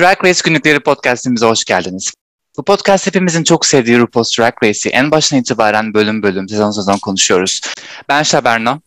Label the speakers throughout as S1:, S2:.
S1: Drag Race Günlükleri podcastimize hoş geldiniz. Bu podcast hepimizin çok sevdiği RuPaul's Drag Race'i en başına itibaren bölüm bölüm, sezon sezon konuşuyoruz. Ben Şaberno.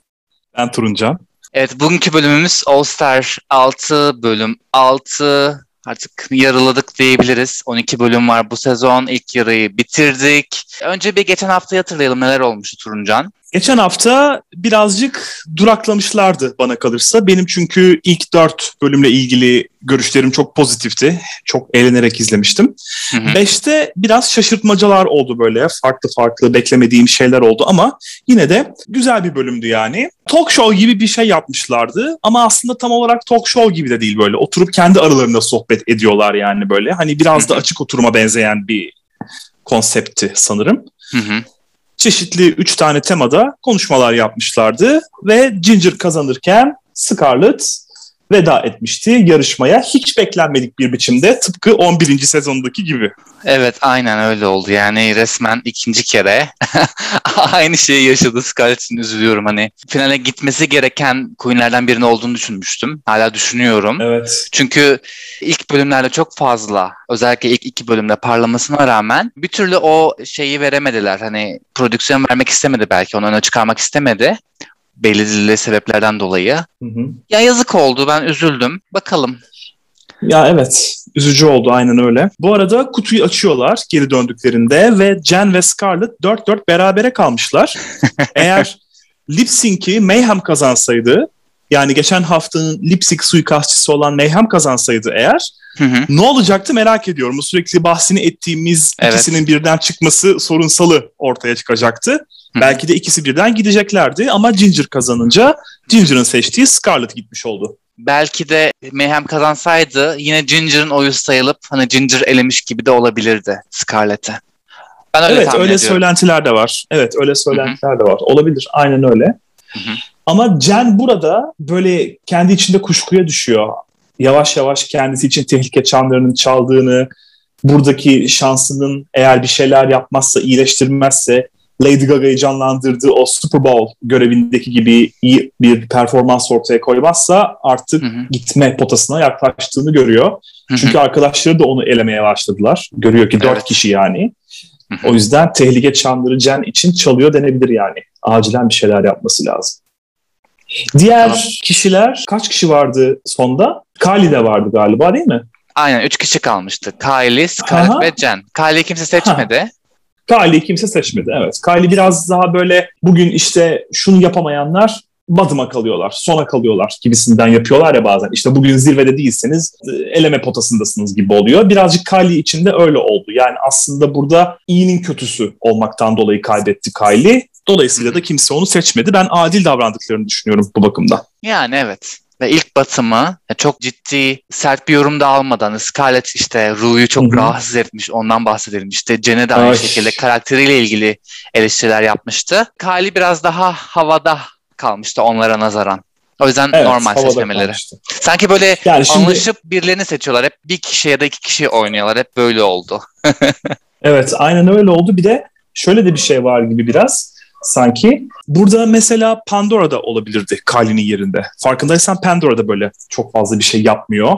S2: Ben Turuncan.
S1: Evet, bugünkü bölümümüz All Star 6 bölüm 6 artık yarıladık diyebiliriz. 12 bölüm var bu sezon. İlk yarıyı bitirdik. Önce bir geçen haftayı hatırlayalım neler olmuştu Turuncan.
S2: Geçen hafta birazcık duraklamışlardı bana kalırsa. Benim çünkü ilk dört bölümle ilgili görüşlerim çok pozitifti. Çok eğlenerek izlemiştim. Hı hı. Beşte biraz şaşırtmacalar oldu böyle. Farklı farklı beklemediğim şeyler oldu ama yine de güzel bir bölümdü yani. Talk show gibi bir şey yapmışlardı ama aslında tam olarak talk show gibi de değil böyle. Oturup kendi aralarında sohbet ediyorlar yani böyle. Hani biraz da açık oturuma benzeyen bir konsepti sanırım. Hı hı çeşitli üç tane temada konuşmalar yapmışlardı. Ve Ginger kazanırken Scarlett veda etmişti yarışmaya. Hiç beklenmedik bir biçimde tıpkı 11. sezondaki gibi.
S1: Evet aynen öyle oldu. Yani resmen ikinci kere aynı şeyi yaşadı Scarlett için üzülüyorum. Hani finale gitmesi gereken Queen'lerden birini olduğunu düşünmüştüm. Hala düşünüyorum.
S2: Evet.
S1: Çünkü ilk bölümlerde çok fazla özellikle ilk iki bölümde parlamasına rağmen bir türlü o şeyi veremediler. Hani prodüksiyon vermek istemedi belki onu öne çıkarmak istemedi belirli sebeplerden dolayı. Hı hı. Ya yazık oldu ben üzüldüm. Bakalım.
S2: Ya evet üzücü oldu aynen öyle. Bu arada kutuyu açıyorlar geri döndüklerinde ve Jen ve Scarlett 4-4 berabere kalmışlar. Eğer lip sync'i Mayhem kazansaydı yani geçen haftanın lip sync suikastçısı olan Mayhem kazansaydı eğer Hı hı. Ne olacaktı merak ediyorum. Bu sürekli bahsini ettiğimiz evet. ikisinin birden çıkması sorunsalı ortaya çıkacaktı. Hı. Belki de ikisi birden gideceklerdi ama Ginger kazanınca Ginger'ın seçtiği Scarlett gitmiş oldu.
S1: Belki de Mayhem kazansaydı yine Ginger'ın oyu sayılıp hani Ginger elemiş gibi de olabilirdi Scarlett'e.
S2: Ben öyle evet öyle ediyorum. söylentiler de var. Evet öyle söylentiler Hı-hı. de var. Olabilir aynen öyle. Hı-hı. Ama Jen burada böyle kendi içinde kuşkuya düşüyor yavaş yavaş kendisi için tehlike çanlarının çaldığını, buradaki şansının eğer bir şeyler yapmazsa, iyileştirmezse Lady Gaga'yı canlandırdığı o Super Bowl görevindeki gibi iyi bir performans ortaya koymazsa artık hı hı. gitme potasına yaklaştığını görüyor. Hı hı. Çünkü arkadaşları da onu elemeye başladılar. Görüyor ki dört evet. kişi yani. Hı hı. O yüzden tehlike çanları Jen için çalıyor denebilir yani. Acilen bir şeyler yapması lazım. Diğer tamam. kişiler kaç kişi vardı sonda? Kylie de vardı galiba değil mi?
S1: Aynen üç kişi kalmıştı. Kylie, Scarlett Aha. ve Jen. Kylie kimse seçmedi. Ha.
S2: Kylie kimse seçmedi evet. Kylie biraz daha böyle bugün işte şunu yapamayanlar badıma kalıyorlar, sona kalıyorlar gibisinden yapıyorlar ya bazen. İşte bugün zirvede değilseniz e, eleme potasındasınız gibi oluyor. Birazcık Kylie için de öyle oldu. Yani aslında burada iyinin kötüsü olmaktan dolayı kaybetti Kylie. Dolayısıyla da kimse onu seçmedi. Ben adil davrandıklarını düşünüyorum bu bakımda.
S1: Yani evet ve ilk batımı çok ciddi sert bir yorum da almadan Scarlett işte Ru'yu çok Hı-hı. rahatsız etmiş ondan bahsedelim. İşte Jen'e de aynı Ay. şekilde karakteriyle ilgili eleştiriler yapmıştı. Kylie biraz daha havada kalmıştı onlara nazaran. O yüzden evet, normal seçmemeleri. Kalmıştı. Sanki böyle yani şimdi... anlaşıp birilerini seçiyorlar. Hep bir kişi ya da iki kişi oynuyorlar. Hep böyle oldu.
S2: evet aynen öyle oldu. Bir de şöyle de bir şey var gibi biraz sanki. Burada mesela Pandora da olabilirdi Kylie'nin yerinde. Farkındaysan Pandora da böyle çok fazla bir şey yapmıyor.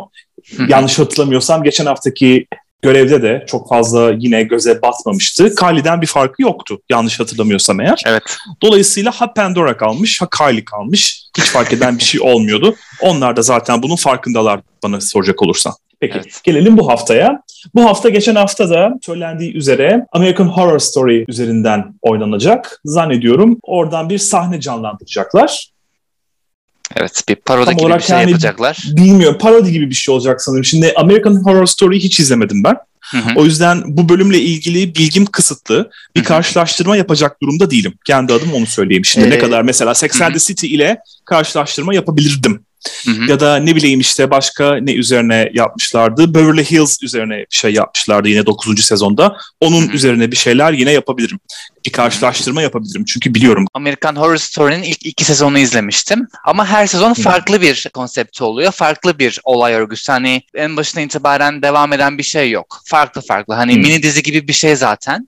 S2: Yanlış hatırlamıyorsam geçen haftaki görevde de çok fazla yine göze batmamıştı. Kylie'den bir farkı yoktu yanlış hatırlamıyorsam eğer.
S1: Evet.
S2: Dolayısıyla ha Pandora kalmış ha Kylie kalmış. Hiç fark eden bir şey olmuyordu. Onlar da zaten bunun farkındalar bana soracak olursan. Peki evet. gelelim bu haftaya. Bu hafta geçen hafta da söylendiği üzere American Horror Story üzerinden oynanacak. Zannediyorum oradan bir sahne canlandıracaklar.
S1: Evet bir parodi Tam gibi bir şey yani, yapacaklar.
S2: Bilmiyorum parodi gibi bir şey olacak sanırım. Şimdi American Horror Story'yi hiç izlemedim ben. Hı hı. O yüzden bu bölümle ilgili bilgim kısıtlı. Bir hı hı. karşılaştırma yapacak durumda değilim. Kendi adım onu söyleyeyim. Şimdi ee, ne kadar mesela Sex and the City ile karşılaştırma yapabilirdim. Hı hı. Ya da ne bileyim işte başka ne üzerine yapmışlardı. Beverly Hills üzerine bir şey yapmışlardı yine 9. sezonda. Onun hı hı. üzerine bir şeyler yine yapabilirim. Bir karşılaştırma yapabilirim çünkü biliyorum.
S1: American Horror Story'nin ilk iki sezonunu izlemiştim. Ama her sezon farklı bir konsepti oluyor. Farklı bir olay örgüsü. Hani en başına itibaren devam eden bir şey yok. Farklı farklı. Hani hı. mini dizi gibi bir şey zaten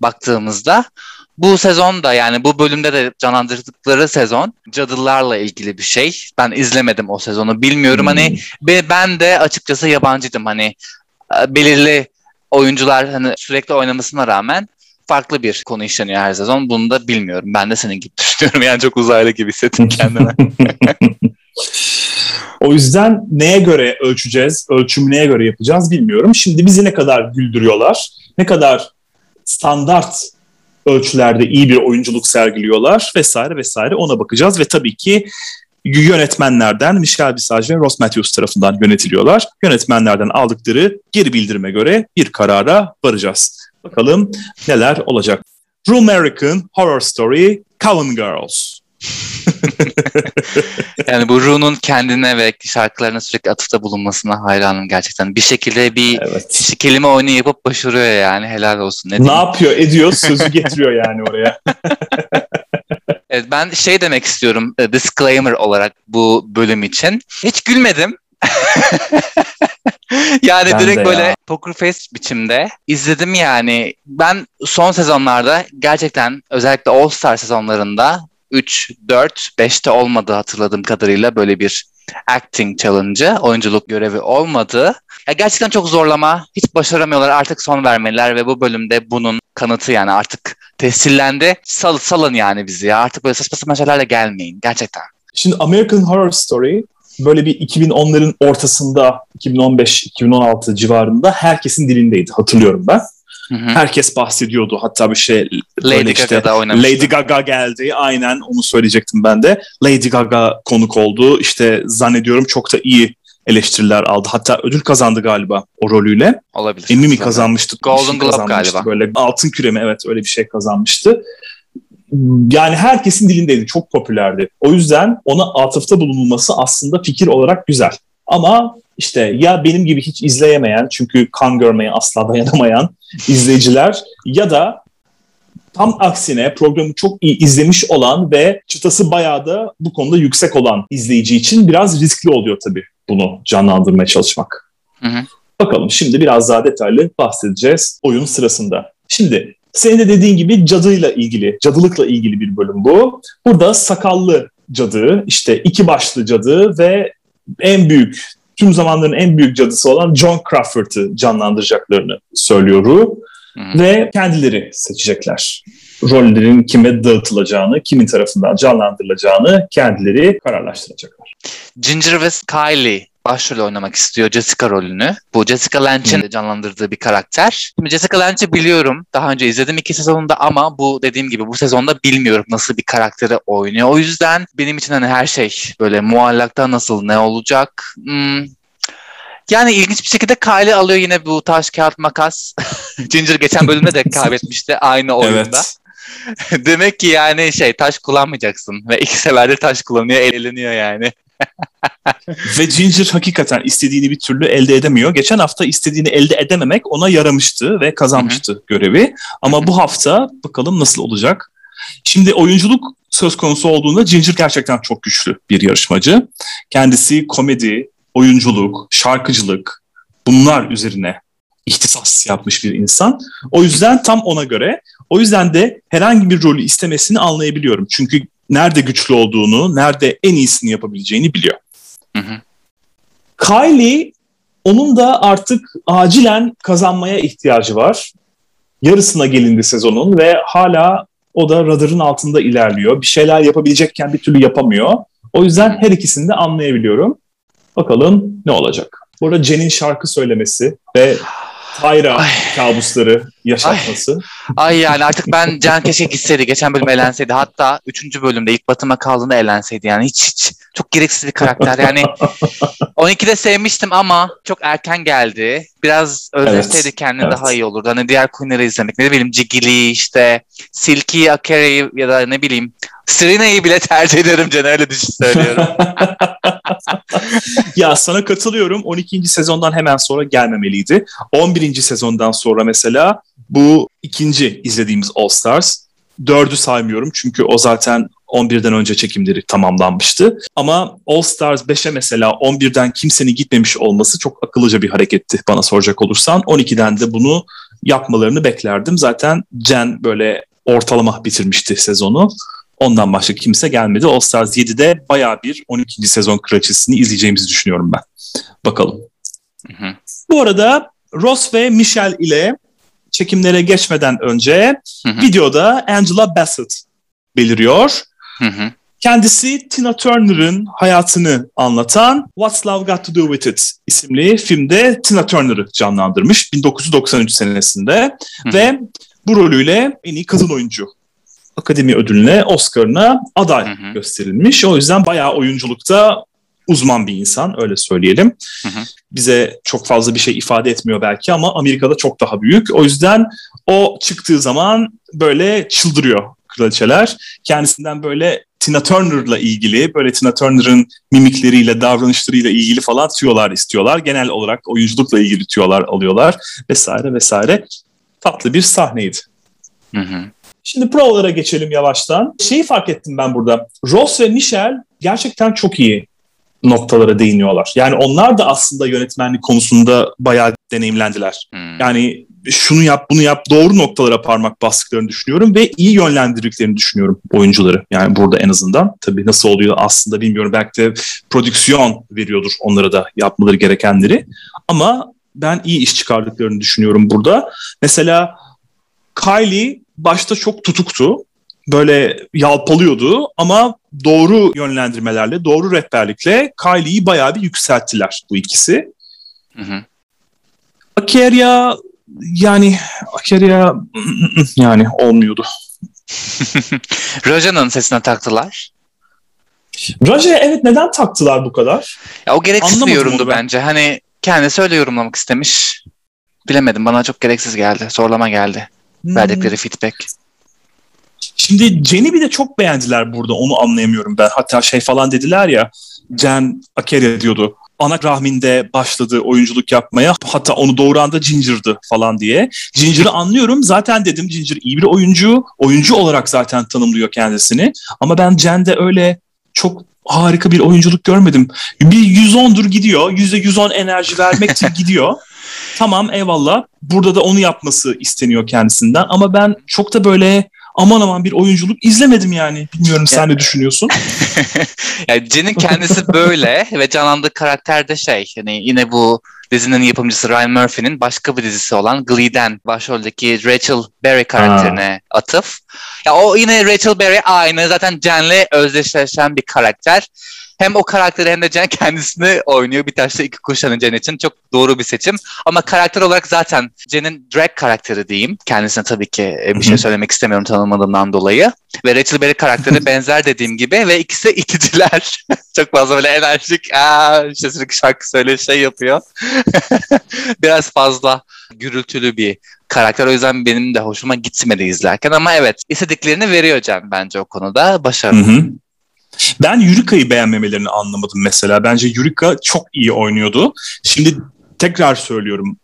S1: baktığımızda. Bu sezon da yani bu bölümde de canlandırdıkları sezon cadılarla ilgili bir şey. Ben izlemedim o sezonu bilmiyorum. Hani hmm. Hani ben de açıkçası yabancıydım. Hani e, belirli oyuncular hani sürekli oynamasına rağmen farklı bir konu işleniyor her sezon. Bunu da bilmiyorum. Ben de senin gibi düşünüyorum. Yani çok uzaylı gibi hissettim kendime.
S2: o yüzden neye göre ölçeceğiz, ölçümü neye göre yapacağız bilmiyorum. Şimdi bizi ne kadar güldürüyorlar, ne kadar standart ölçülerde iyi bir oyunculuk sergiliyorlar vesaire vesaire ona bakacağız ve tabii ki yönetmenlerden Michel Visage ve Ross Matthews tarafından yönetiliyorlar. Yönetmenlerden aldıkları geri bildirime göre bir karara varacağız. Bakalım neler olacak. American Horror Story Coven Girls.
S1: yani bu Ru'nun kendine ve şarkılarına sürekli atıfta bulunmasına hayranım gerçekten. Bir şekilde bir evet. kelime oyunu yapıp başarıyor yani helal olsun.
S2: Ne, ne yapıyor ediyor sözü getiriyor yani oraya.
S1: evet, ben şey demek istiyorum e, disclaimer olarak bu bölüm için. Hiç gülmedim. yani ben direkt böyle ya. poker face biçimde izledim yani. Ben son sezonlarda gerçekten özellikle All Star sezonlarında 3, 4, 5'te olmadı hatırladığım kadarıyla böyle bir acting challenge'ı, oyunculuk görevi olmadı. Ya gerçekten çok zorlama, hiç başaramıyorlar artık son vermeliler ve bu bölümde bunun kanıtı yani artık tescillendi. Sal, salın yani bizi ya artık böyle saçma sapan şeylerle gelmeyin gerçekten.
S2: Şimdi American Horror Story böyle bir 2010'ların ortasında 2015-2016 civarında herkesin dilindeydi hatırlıyorum ben. Hı hı. Herkes bahsediyordu. Hatta bir şey
S1: Lady işte,
S2: oynamıştı. Lady Gaga geldi. Aynen onu söyleyecektim ben de. Lady Gaga konuk oldu. İşte zannediyorum çok da iyi eleştiriler aldı. Hatta ödül kazandı galiba o rolüyle.
S1: Olabilir.
S2: Emmy mi kazanmıştı?
S1: Golden şey Globe galiba.
S2: Böyle altın küre mi? Evet öyle bir şey kazanmıştı. Yani herkesin dilindeydi. Çok popülerdi. O yüzden ona atıfta bulunulması aslında fikir olarak güzel. Ama işte ya benim gibi hiç izleyemeyen çünkü kan görmeye asla dayanamayan izleyiciler ya da tam aksine programı çok iyi izlemiş olan ve çıtası bayağı da bu konuda yüksek olan izleyici için biraz riskli oluyor tabii bunu canlandırmaya çalışmak. Hı hı. Bakalım şimdi biraz daha detaylı bahsedeceğiz oyun sırasında. Şimdi senin de dediğin gibi cadıyla ilgili, cadılıkla ilgili bir bölüm bu. Burada sakallı cadı, işte iki başlı cadı ve en büyük tüm zamanların en büyük cadısı olan John Crawford'ı canlandıracaklarını söylüyor Ru. Ve kendileri seçecekler. Rollerin kime dağıtılacağını, kimin tarafından canlandırılacağını kendileri kararlaştıracaklar.
S1: Ginger ve Kylie başrol oynamak istiyor Jessica rolünü. Bu Jessica Lange'in de canlandırdığı bir karakter. Şimdi Jessica Lange'i biliyorum. Daha önce izledim iki sezonunda ama bu dediğim gibi bu sezonda bilmiyorum nasıl bir karakteri oynuyor. O yüzden benim için hani her şey böyle muallakta nasıl ne olacak hmm, yani ilginç bir şekilde Kylie alıyor yine bu taş kağıt makas. Ginger geçen bölümde de kaybetmişti aynı oyunda. Evet. Demek ki yani şey taş kullanmayacaksın ve iki seferde taş kullanıyor, eğleniyor yani.
S2: Ve Ginger hakikaten istediğini bir türlü elde edemiyor. Geçen hafta istediğini elde edememek ona yaramıştı ve kazanmıştı Hı-hı. görevi. Ama Hı-hı. bu hafta bakalım nasıl olacak. Şimdi oyunculuk söz konusu olduğunda Ginger gerçekten çok güçlü bir yarışmacı. Kendisi komedi, oyunculuk, şarkıcılık bunlar üzerine ihtisas yapmış bir insan. O yüzden tam ona göre. O yüzden de herhangi bir rolü istemesini anlayabiliyorum. Çünkü nerede güçlü olduğunu, nerede en iyisini yapabileceğini biliyor. Hı hı. Kylie onun da artık acilen kazanmaya ihtiyacı var. Yarısına gelindi sezonun ve hala o da radarın altında ilerliyor. Bir şeyler yapabilecekken bir türlü yapamıyor. O yüzden her ikisini de anlayabiliyorum. Bakalım ne olacak. Burada Jen'in şarkı söylemesi ve Tyra kabusları yaşatması.
S1: Ay. Ay yani artık ben Can keşke gitseydi. Geçen bölüm elenseydi. Hatta 3. bölümde ilk Batıma kaldığında elenseydi. Yani hiç hiç çok gereksiz bir karakter. Yani 12'de sevmiştim ama çok erken geldi. Biraz özleseydi evet, kendini evet. daha iyi olurdu. Hani diğer Queen'leri izlemek. Ne bileyim Jiggly işte Silky Akere'yi ya da ne bileyim Serena'yı bile tercih ederim Can öyle düşün söylüyorum.
S2: ya sana katılıyorum. 12. sezondan hemen sonra gelmemeliydi. 11. sezondan sonra mesela bu ikinci izlediğimiz All Stars. Dördü saymıyorum çünkü o zaten 11'den önce çekimleri tamamlanmıştı. Ama All Stars 5'e mesela 11'den kimsenin gitmemiş olması çok akıllıca bir hareketti bana soracak olursan. 12'den de bunu yapmalarını beklerdim. Zaten Jen böyle ortalama bitirmişti sezonu. Ondan başka kimse gelmedi. All Stars 7'de baya bir 12. sezon kraliçesini izleyeceğimizi düşünüyorum ben. Bakalım. Hı hı. Bu arada Ross ve Michelle ile çekimlere geçmeden önce hı hı. videoda Angela Bassett beliriyor. Hı hı. Kendisi Tina Turner'ın hayatını anlatan What's Love Got to Do With It isimli filmde Tina Turner'ı canlandırmış 1993 senesinde Hı. ve bu rolüyle en iyi kadın oyuncu Akademi Ödülü'ne, Oscar'ına aday hı hı. gösterilmiş. O yüzden bayağı oyunculukta uzman bir insan öyle söyleyelim. Hı hı. Bize çok fazla bir şey ifade etmiyor belki ama Amerika'da çok daha büyük. O yüzden o çıktığı zaman böyle çıldırıyor kraliçeler. Kendisinden böyle Tina Turner'la ilgili böyle Tina Turner'ın mimikleriyle, davranışlarıyla ilgili falan tüyolar istiyorlar. Genel olarak oyunculukla ilgili tüyolar alıyorlar vesaire vesaire. Tatlı bir sahneydi. Hı hı. Şimdi provalara geçelim yavaştan. Şeyi fark ettim ben burada. Ross ve Michelle gerçekten çok iyi noktalara değiniyorlar. Yani onlar da aslında yönetmenlik konusunda bayağı deneyimlendiler. Hmm. Yani şunu yap bunu yap doğru noktalara parmak bastıklarını düşünüyorum ve iyi yönlendirdiklerini düşünüyorum oyuncuları. Yani burada en azından tabii nasıl oluyor aslında bilmiyorum. Belki de prodüksiyon veriyordur onlara da yapmaları gerekenleri. Ama ben iyi iş çıkardıklarını düşünüyorum burada. Mesela Kylie başta çok tutuktu. Böyle yalpalıyordu ama doğru yönlendirmelerle, doğru rehberlikle Kylie'yi bayağı bir yükselttiler bu ikisi. Hı hı. Akeria yani Akeria yani olmuyordu.
S1: Raja'nın sesine taktılar.
S2: Raja'ya evet neden taktılar bu kadar?
S1: Ya o gereksiz Anlamadım bir yorumdu bence. Hani kendisi öyle yorumlamak istemiş. Bilemedim bana çok gereksiz geldi. Zorlama geldi. Hmm. Verdikleri feedback.
S2: Şimdi Jen'i bir de çok beğendiler burada. Onu anlayamıyorum ben. Hatta şey falan dediler ya. Jen Akeria diyordu. Ana rahminde başladı oyunculuk yapmaya. Hatta onu doğuran da Ginger'dı falan diye. Ginger'ı anlıyorum. Zaten dedim Ginger iyi bir oyuncu. Oyuncu olarak zaten tanımlıyor kendisini. Ama ben Jen'de öyle çok harika bir oyunculuk görmedim. Bir 110'dur gidiyor. %110 enerji vermektir gidiyor. Tamam eyvallah. Burada da onu yapması isteniyor kendisinden. Ama ben çok da böyle aman aman bir oyunculuk izlemedim yani. Bilmiyorum sen ne düşünüyorsun?
S1: yani Jen'in kendisi böyle ve canlandığı karakter de şey hani yine bu dizinin yapımcısı Ryan Murphy'nin başka bir dizisi olan Glee'den başroldeki Rachel Berry karakterine ha. atıf. Ya o yine Rachel Berry aynı zaten Jen'le özdeşleşen bir karakter hem o karakteri hem de Jen kendisini oynuyor. Bir taşla iki kuş hani Jen için çok doğru bir seçim. Ama karakter olarak zaten Jen'in drag karakteri diyeyim. Kendisine tabii ki e, bir şey söylemek istemiyorum tanımadığımdan dolayı. Ve Rachel Berry karakteri benzer dediğim gibi ve ikisi iticiler. çok fazla böyle enerjik aa, işte sürekli şarkı söyle şey yapıyor. Biraz fazla gürültülü bir karakter. O yüzden benim de hoşuma gitmedi izlerken ama evet istediklerini veriyor Jen bence o konuda. Başarılı. Hı hı.
S2: Ben Yurika'yı beğenmemelerini anlamadım mesela. Bence Yurika çok iyi oynuyordu. Şimdi tekrar söylüyorum.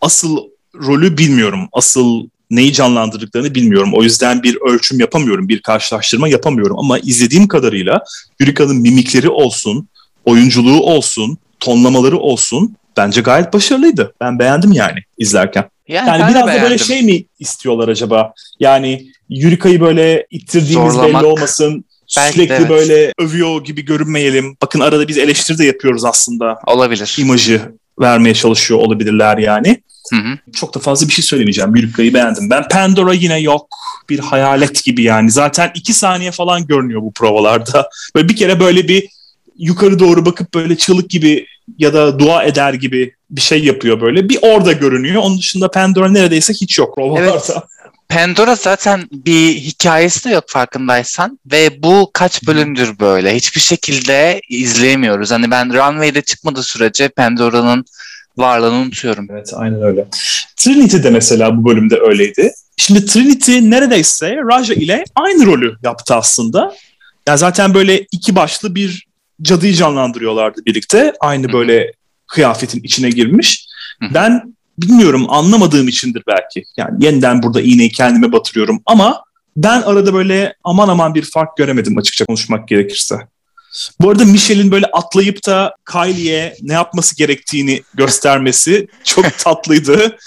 S2: Asıl rolü bilmiyorum. Asıl neyi canlandırdıklarını bilmiyorum. O yüzden bir ölçüm yapamıyorum, bir karşılaştırma yapamıyorum. Ama izlediğim kadarıyla Yurika'nın mimikleri olsun, oyunculuğu olsun, tonlamaları olsun bence gayet başarılıydı. Ben beğendim yani izlerken. Yani, yani biraz da böyle şey mi istiyorlar acaba? Yani Yurika'yı böyle ittirdiğimiz Zorlamak. belli olmasın Belki sürekli evet. böyle övüyor gibi görünmeyelim. Bakın arada biz eleştiri de yapıyoruz aslında.
S1: Olabilir.
S2: İmajı vermeye çalışıyor olabilirler yani. Hı hı. Çok da fazla bir şey söylemeyeceğim. Mülka'yı beğendim. Ben Pandora yine yok. Bir hayalet gibi yani. Zaten iki saniye falan görünüyor bu provalarda. Böyle bir kere böyle bir yukarı doğru bakıp böyle çığlık gibi ya da dua eder gibi bir şey yapıyor böyle. Bir orada görünüyor. Onun dışında Pandora neredeyse hiç yok provalarda. Evet.
S1: Pandora zaten bir hikayesi de yok farkındaysan ve bu kaç bölümdür böyle hiçbir şekilde izleyemiyoruz. Hani ben Runway'de çıkmadığı sürece Pandora'nın varlığını unutuyorum.
S2: Evet aynen öyle. Trinity de mesela bu bölümde öyleydi. Şimdi Trinity neredeyse Raja ile aynı rolü yaptı aslında. Yani zaten böyle iki başlı bir cadıyı canlandırıyorlardı birlikte. Aynı böyle kıyafetin içine girmiş. Ben bilmiyorum anlamadığım içindir belki. Yani yeniden burada iğneyi kendime batırıyorum ama ben arada böyle aman aman bir fark göremedim açıkça konuşmak gerekirse. Bu arada Michelle'in böyle atlayıp da Kylie'ye ne yapması gerektiğini göstermesi çok tatlıydı.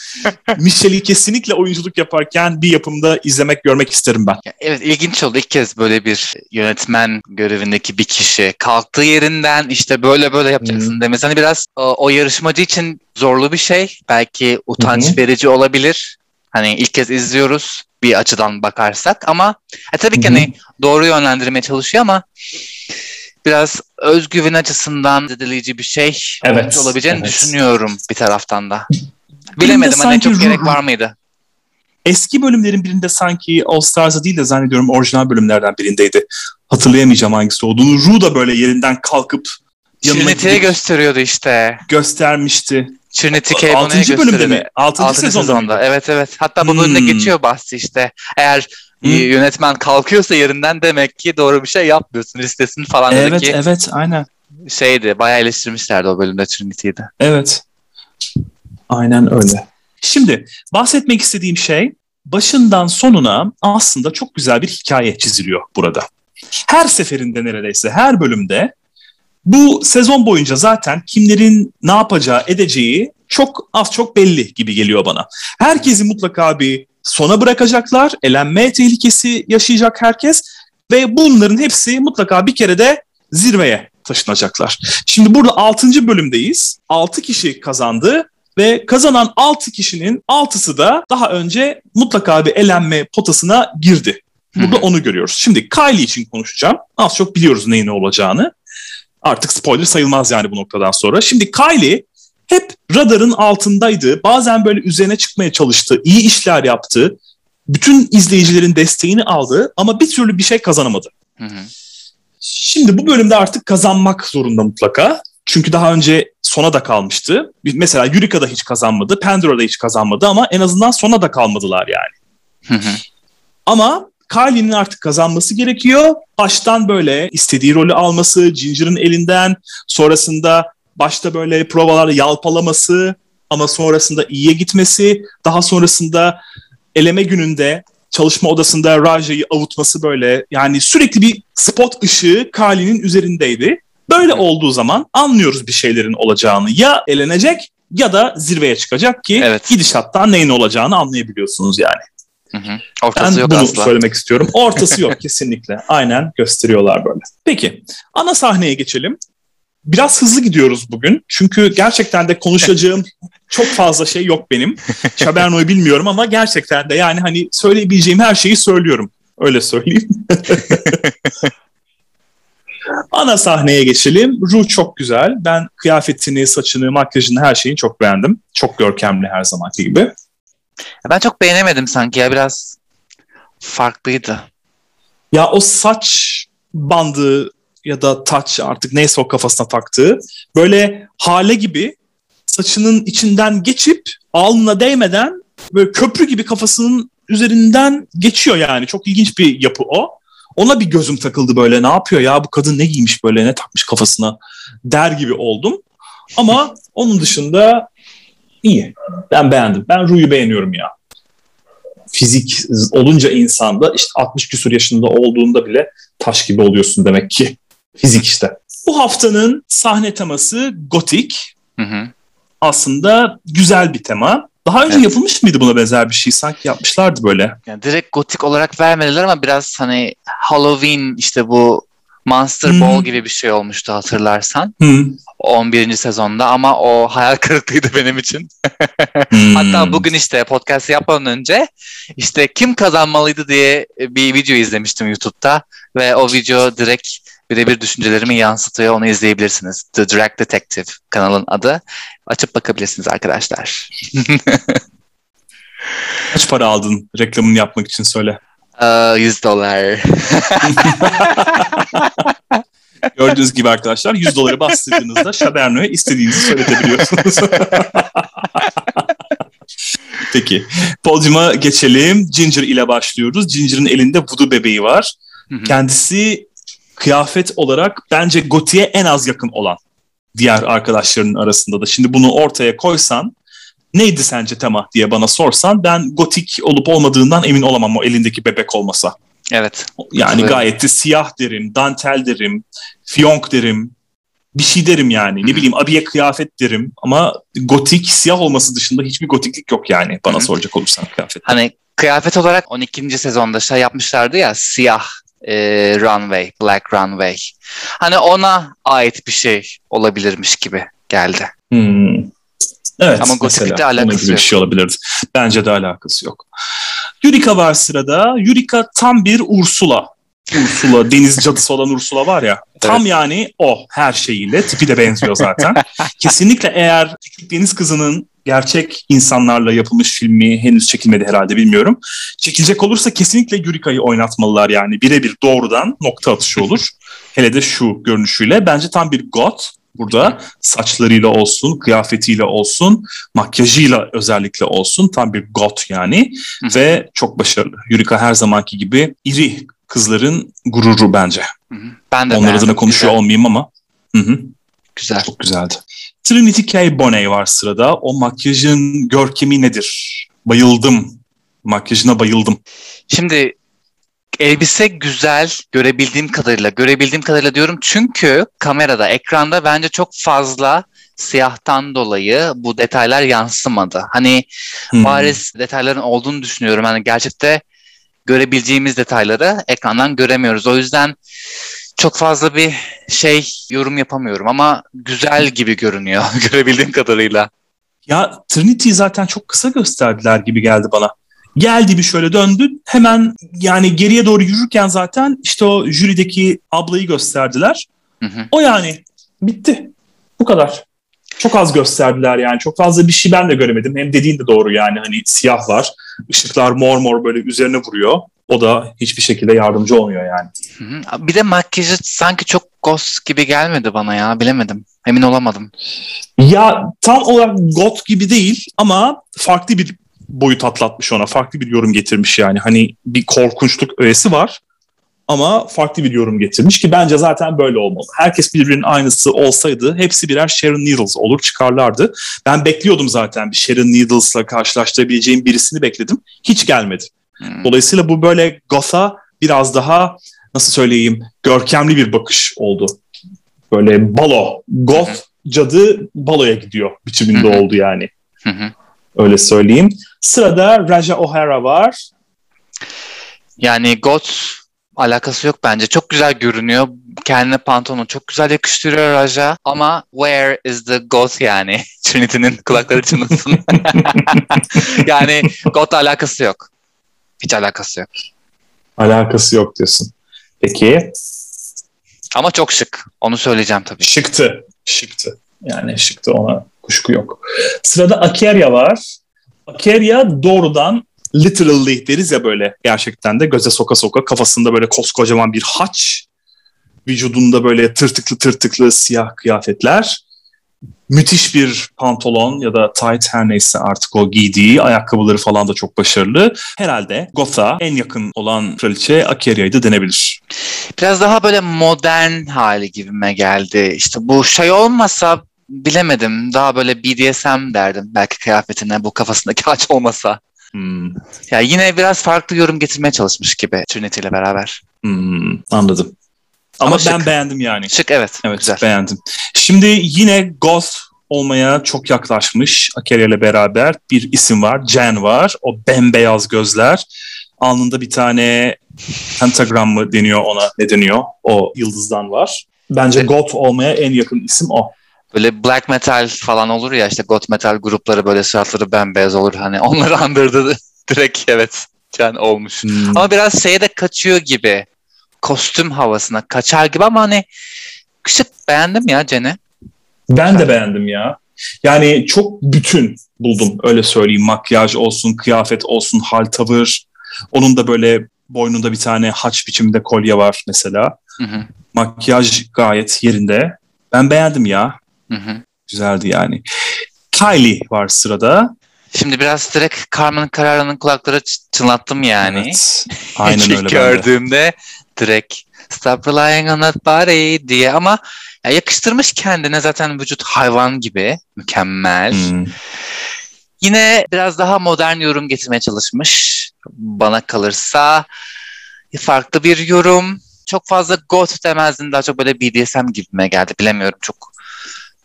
S2: Michelle'i kesinlikle oyunculuk yaparken bir yapımda izlemek, görmek isterim ben.
S1: Evet ilginç oldu. İlk kez böyle bir yönetmen görevindeki bir kişi kalktığı yerinden işte böyle böyle yapacaksın hmm. demesi. Hani biraz o, o yarışmacı için zorlu bir şey. Belki utanç hmm. verici olabilir. Hani ilk kez izliyoruz bir açıdan bakarsak ama e, tabii ki hani doğru yönlendirmeye çalışıyor ama biraz özgüven açısından zedeleyici bir şey evet, olabileceğini evet. düşünüyorum bir taraftan da. Bilemedim hani çok gerek var mıydı?
S2: Eski bölümlerin birinde sanki All Stars'a değil de zannediyorum orijinal bölümlerden birindeydi. Hatırlayamayacağım hangisi olduğunu. Ru da böyle yerinden kalkıp
S1: Trinity'ye gösteriyordu işte.
S2: Göstermişti.
S1: Trinity K bunu
S2: bölümde mi? 6. 6. sezonda. sezonda.
S1: Evet evet. Hatta bu bölümde hmm. geçiyor bahsi işte. Eğer hmm. yönetmen kalkıyorsa yerinden demek ki doğru bir şey yapmıyorsun listesini falan
S2: evet, dedi ki. Evet evet aynen.
S1: Şeydi bayağı eleştirmişlerdi o bölümde Trinity'yi de.
S2: Evet. Aynen öyle. Şimdi bahsetmek istediğim şey başından sonuna aslında çok güzel bir hikaye çiziliyor burada. Her seferinde neredeyse her bölümde bu sezon boyunca zaten kimlerin ne yapacağı, edeceği çok az çok belli gibi geliyor bana. Herkesi mutlaka bir sona bırakacaklar. Elenme tehlikesi yaşayacak herkes ve bunların hepsi mutlaka bir kere de zirveye taşınacaklar. Şimdi burada 6. bölümdeyiz. 6 kişi kazandı ve kazanan 6 kişinin 6'sı da daha önce mutlaka bir elenme potasına girdi. Burada Hı-hı. onu görüyoruz. Şimdi Kylie için konuşacağım. Az çok biliyoruz neyin ne olacağını. Artık spoiler sayılmaz yani bu noktadan sonra. Şimdi Kylie hep radarın altındaydı. Bazen böyle üzerine çıkmaya çalıştı. iyi işler yaptı. Bütün izleyicilerin desteğini aldı ama bir türlü bir şey kazanamadı. Hı hı. Şimdi bu bölümde artık kazanmak zorunda mutlaka. Çünkü daha önce sona da kalmıştı. Mesela Eureka da hiç kazanmadı, Pandora da hiç kazanmadı ama en azından sona da kalmadılar yani. Hı hı. Ama Kylie'nin artık kazanması gerekiyor. Baştan böyle istediği rolü alması, Ginger'ın elinden, sonrasında başta böyle provalarda yalpalaması ama sonrasında iyiye gitmesi, daha sonrasında eleme gününde çalışma odasında Raja'yı avutması böyle yani sürekli bir spot ışığı Kylie'nin üzerindeydi. Böyle olduğu zaman anlıyoruz bir şeylerin olacağını. Ya elenecek ya da zirveye çıkacak ki evet. gidişattan neyin olacağını anlayabiliyorsunuz yani.
S1: Hı hı. Ortası
S2: ben
S1: yok
S2: bunu
S1: asla.
S2: söylemek istiyorum. Ortası yok kesinlikle. Aynen gösteriyorlar böyle. Peki ana sahneye geçelim. Biraz hızlı gidiyoruz bugün. Çünkü gerçekten de konuşacağım çok fazla şey yok benim. Şaberno'yu bilmiyorum ama gerçekten de yani hani söyleyebileceğim her şeyi söylüyorum. Öyle söyleyeyim. Ana sahneye geçelim. Ru çok güzel. Ben kıyafetini, saçını, makyajını, her şeyini çok beğendim. Çok görkemli her zamanki gibi.
S1: Ben çok beğenemedim sanki ya biraz farklıydı.
S2: Ya o saç bandı ya da taç artık neyse o kafasına taktığı böyle hale gibi saçının içinden geçip alnına değmeden böyle köprü gibi kafasının üzerinden geçiyor yani. Çok ilginç bir yapı o. Ona bir gözüm takıldı böyle ne yapıyor ya bu kadın ne giymiş böyle ne takmış kafasına der gibi oldum. Ama onun dışında iyi. Ben beğendim. Ben Ru'yu beğeniyorum ya. Fizik olunca insanda işte 60 küsur yaşında olduğunda bile taş gibi oluyorsun demek ki. Fizik işte. Bu haftanın sahne teması gotik. Hı hı. Aslında güzel bir tema. Daha önce evet. yapılmış mıydı buna benzer bir şey? Sanki yapmışlardı böyle.
S1: Yani direkt gotik olarak vermediler ama biraz hani Halloween işte bu Monster hmm. Ball gibi bir şey olmuştu hatırlarsan. Hmm. 11. sezonda ama o hayal kırıklığıydı benim için. hmm. Hatta bugün işte podcast yapmadan önce işte kim kazanmalıydı diye bir video izlemiştim YouTube'da ve o video direkt birebir düşüncelerimi yansıtıyor. Onu izleyebilirsiniz. The Drag Detective kanalın adı. Açıp bakabilirsiniz arkadaşlar.
S2: Kaç para aldın reklamını yapmak için söyle.
S1: 100 dolar.
S2: Gördüğünüz gibi arkadaşlar 100 doları bastırdığınızda Şaberno'ya istediğinizi söyletebiliyorsunuz. Peki. Podyuma geçelim. Ginger ile başlıyoruz. Ginger'ın elinde voodoo bebeği var. Kendisi kıyafet olarak bence Goti'ye en az yakın olan diğer arkadaşlarının arasında da. Şimdi bunu ortaya koysan neydi sence tema diye bana sorsan ben gotik olup olmadığından emin olamam o elindeki bebek olmasa.
S1: Evet.
S2: Yani evet. gayet de siyah derim, dantel derim, fiyonk derim, bir şey derim yani. Ne bileyim abiye kıyafet derim ama gotik siyah olması dışında hiçbir gotiklik yok yani bana soracak olursan kıyafet.
S1: Hani kıyafet olarak 12. sezonda şey yapmışlardı ya siyah e, runway, black runway. Hani ona ait bir şey olabilirmiş gibi geldi.
S2: Hmm. Evet, Ama gotiklikle alakası gibi yok. bir şey olabilirdi. Bence de alakası yok. Yurika var sırada. Yurika tam bir Ursula. Ursula, deniz cadısı olan Ursula var ya. Tam evet. yani o her şeyiyle. Tipi de benziyor zaten. Kesinlikle eğer küçük deniz kızının gerçek insanlarla yapılmış filmi henüz çekilmedi herhalde bilmiyorum. Çekilecek olursa kesinlikle Yurika'yı oynatmalılar yani. Birebir doğrudan nokta atışı olur. Hele de şu görünüşüyle. Bence tam bir god burada. Saçlarıyla olsun, kıyafetiyle olsun, makyajıyla özellikle olsun. Tam bir god yani. Ve çok başarılı. Yurika her zamanki gibi iri kızların gururu bence. Ben de Onlar adına konuşuyor güzel. olmayayım ama. Hı hı.
S1: Güzel.
S2: Çok güzeldi. Trinity K. Bonet var sırada. O makyajın görkemi nedir? Bayıldım. Makyajına bayıldım.
S1: Şimdi elbise güzel görebildiğim kadarıyla. Görebildiğim kadarıyla diyorum çünkü kamerada, ekranda bence çok fazla siyahtan dolayı bu detaylar yansımadı. Hani hmm. bariz detayların olduğunu düşünüyorum. Hani gerçekte görebileceğimiz detayları ekrandan göremiyoruz. O yüzden çok fazla bir şey yorum yapamıyorum ama güzel gibi görünüyor görebildiğim kadarıyla.
S2: Ya Trinity zaten çok kısa gösterdiler gibi geldi bana. Geldi bir şöyle döndü. Hemen yani geriye doğru yürürken zaten işte o jürideki ablayı gösterdiler. Hı hı. O yani bitti. Bu kadar. Çok az gösterdiler yani. Çok fazla bir şey ben de göremedim. Hem dediğin de doğru yani hani siyah var. Işıklar mor mor böyle üzerine vuruyor. O da hiçbir şekilde yardımcı olmuyor yani.
S1: Bir de makyajı sanki çok ghost gibi gelmedi bana ya. Bilemedim. Emin olamadım.
S2: Ya tam olarak goth gibi değil ama farklı bir boyut atlatmış ona. Farklı bir yorum getirmiş yani. Hani bir korkunçluk öğesi var ama farklı bir yorum getirmiş ki bence zaten böyle olmalı. Herkes birbirinin aynısı olsaydı hepsi birer Sharon Needles olur çıkarlardı. Ben bekliyordum zaten bir Sharon Needles'la karşılaştırabileceğim birisini bekledim. Hiç gelmedi. Hmm. Dolayısıyla bu böyle Goth'a biraz daha nasıl söyleyeyim görkemli bir bakış oldu. Böyle balo, goth cadı baloya gidiyor biçiminde oldu yani. Öyle söyleyeyim. Sırada Raja O'Hara var.
S1: Yani goth alakası yok bence. Çok güzel görünüyor. Kendine pantolonu çok güzel yakıştırıyor Raja. Ama where is the goth yani? Trinity'nin kulakları çınlasın. yani goth alakası yok. Hiç alakası yok.
S2: Alakası yok diyorsun. Peki.
S1: Ama çok şık. Onu söyleyeceğim tabii.
S2: Şıktı. Şıktı. Yani şıktı ona kuşku yok. Sırada Akeria var. Akeria doğrudan literally deriz ya böyle gerçekten de göze soka soka kafasında böyle koskocaman bir haç vücudunda böyle tırtıklı tırtıklı siyah kıyafetler müthiş bir pantolon ya da tight her neyse artık o giydiği ayakkabıları falan da çok başarılı. Herhalde Gotha en yakın olan kraliçe Akeria'ydı denebilir.
S1: Biraz daha böyle modern hali gibime geldi. İşte bu şey olmasa bilemedim. Daha böyle BDSM derdim belki kıyafetine bu kafasındaki haç olmasa. Hmm. Ya yine biraz farklı yorum getirmeye çalışmış gibi Trinity ile beraber.
S2: Hmm, anladım. Ama, Ama ben beğendim yani.
S1: Şık evet.
S2: Evet güzel. beğendim. Şimdi yine Ghost olmaya çok yaklaşmış Akeria ile beraber bir isim var. Jen var. O bembeyaz gözler. Alnında bir tane pentagram mı deniyor ona ne deniyor? O yıldızdan var. Bence goth olmaya en yakın isim o.
S1: Böyle black metal falan olur ya işte goth metal grupları böyle suratları bembeyaz olur. Hani onları andırdı direkt evet Jen olmuş. Hmm. Ama biraz şeye de kaçıyor gibi kostüm havasına kaçar gibi ama hani şık beğendim ya Cen'i.
S2: Ben de beğendim ya. Yani çok bütün buldum öyle söyleyeyim. Makyaj olsun, kıyafet olsun, hal tavır. Onun da böyle boynunda bir tane haç biçiminde kolye var mesela. Hı hı. Makyaj gayet yerinde. Ben beğendim ya. Hı hı. Güzeldi yani. Kylie var sırada.
S1: Şimdi biraz direkt Carmen Carrera'nın kulakları çınlattım yani. Evet.
S2: Aynen öyle.
S1: gördüğümde direkt stop relying on that body diye ama ya yakıştırmış kendine zaten vücut hayvan gibi mükemmel. Hmm. Yine biraz daha modern yorum getirmeye çalışmış bana kalırsa. farklı bir yorum. Çok fazla goth demezdim daha çok böyle BDSM gibime geldi. Bilemiyorum çok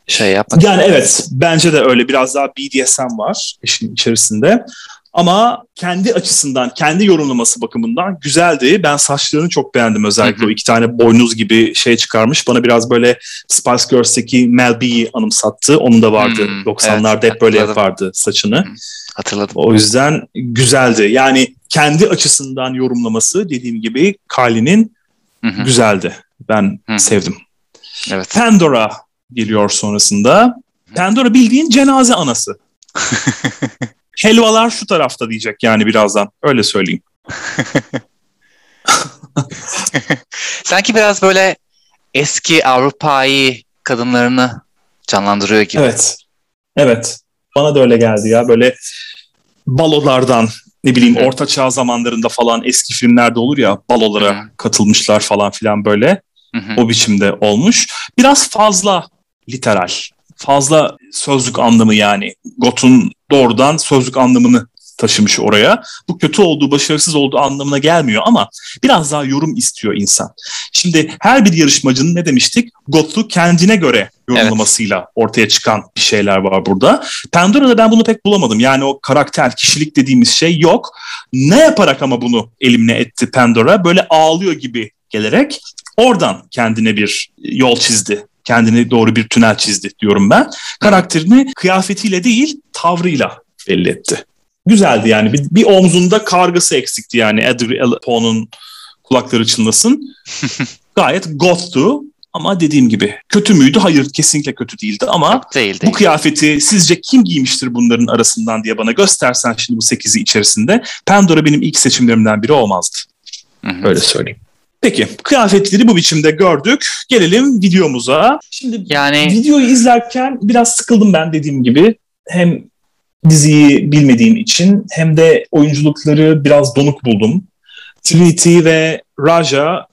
S1: şey yapmak.
S2: Yani evet bence de öyle biraz daha BDSM var işin içerisinde. Ama kendi açısından, kendi yorumlaması bakımından güzeldi. Ben saçlarını çok beğendim özellikle. Hı hı. O iki tane boynuz gibi şey çıkarmış. Bana biraz böyle Spice Girls'teki Mel B'yi anımsattı. Onun da vardı. Hı, 90'larda evet, hep böyle hatırladım. yapardı saçını. Hı,
S1: hatırladım.
S2: O yüzden güzeldi. Yani kendi açısından yorumlaması dediğim gibi Kylie'nin güzeldi. Ben hı. sevdim. Evet. Pandora geliyor sonrasında. Pandora bildiğin cenaze anası. Helvalar şu tarafta diyecek yani birazdan. Öyle söyleyeyim.
S1: Sanki biraz böyle eski Avrupa'yı kadınlarını canlandırıyor gibi.
S2: Evet. Evet. Bana da öyle geldi ya. Böyle balolardan ne bileyim orta çağ zamanlarında falan eski filmlerde olur ya balolara Hı. katılmışlar falan filan böyle. Hı hı. O biçimde olmuş. Biraz fazla literal fazla sözlük anlamı yani. Got'un doğrudan sözlük anlamını taşımış oraya. Bu kötü olduğu, başarısız olduğu anlamına gelmiyor ama biraz daha yorum istiyor insan. Şimdi her bir yarışmacının ne demiştik? Got'u kendine göre yorumlamasıyla evet. ortaya çıkan bir şeyler var burada. Pandora'da ben bunu pek bulamadım. Yani o karakter, kişilik dediğimiz şey yok. Ne yaparak ama bunu elimine etti Pandora? Böyle ağlıyor gibi gelerek oradan kendine bir yol çizdi kendine doğru bir tünel çizdi diyorum ben. Karakterini kıyafetiyle değil tavrıyla belli etti. Güzeldi yani. Bir, bir omzunda kargısı eksikti yani Edgar Allan Poe'nun kulakları çınlasın. Gayet goth'tu ama dediğim gibi kötü müydü? Hayır kesinlikle kötü değildi ama değil, değil. bu kıyafeti sizce kim giymiştir bunların arasından diye bana göstersen şimdi bu 8'i içerisinde Pandora benim ilk seçimlerimden biri olmazdı. Hı hı. Öyle söyleyeyim. Peki kıyafetleri bu biçimde gördük. Gelelim videomuza. Şimdi yani videoyu izlerken biraz sıkıldım ben dediğim gibi. Hem diziyi bilmediğim için hem de oyunculukları biraz donuk buldum. Trinity ve Raja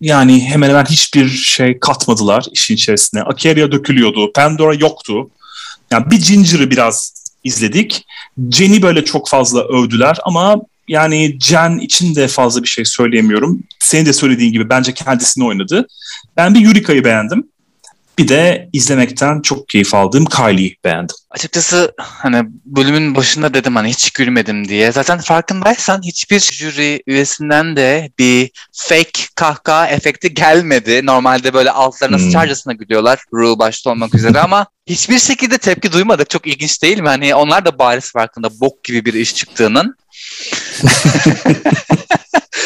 S2: yani hemen hemen hiçbir şey katmadılar işin içerisine. Akeria dökülüyordu. Pandora yoktu. Yani bir Ginger'ı biraz izledik. Jenny böyle çok fazla övdüler ama yani Jen için de fazla bir şey söyleyemiyorum. Senin de söylediğin gibi bence kendisini oynadı. Ben bir Yurika'yı beğendim. Bir de izlemekten çok keyif aldığım Kylie'yi beğendim.
S1: Açıkçası hani bölümün başında dedim hani hiç gülmedim diye. Zaten farkındaysan hiçbir jüri üyesinden de bir fake kahkaha efekti gelmedi. Normalde böyle altlarına hmm. sıçarcasına gülüyorlar. Ru başta olmak üzere ama hiçbir şekilde tepki duymadık. Çok ilginç değil mi? Hani onlar da bariz farkında bok gibi bir iş çıktığının.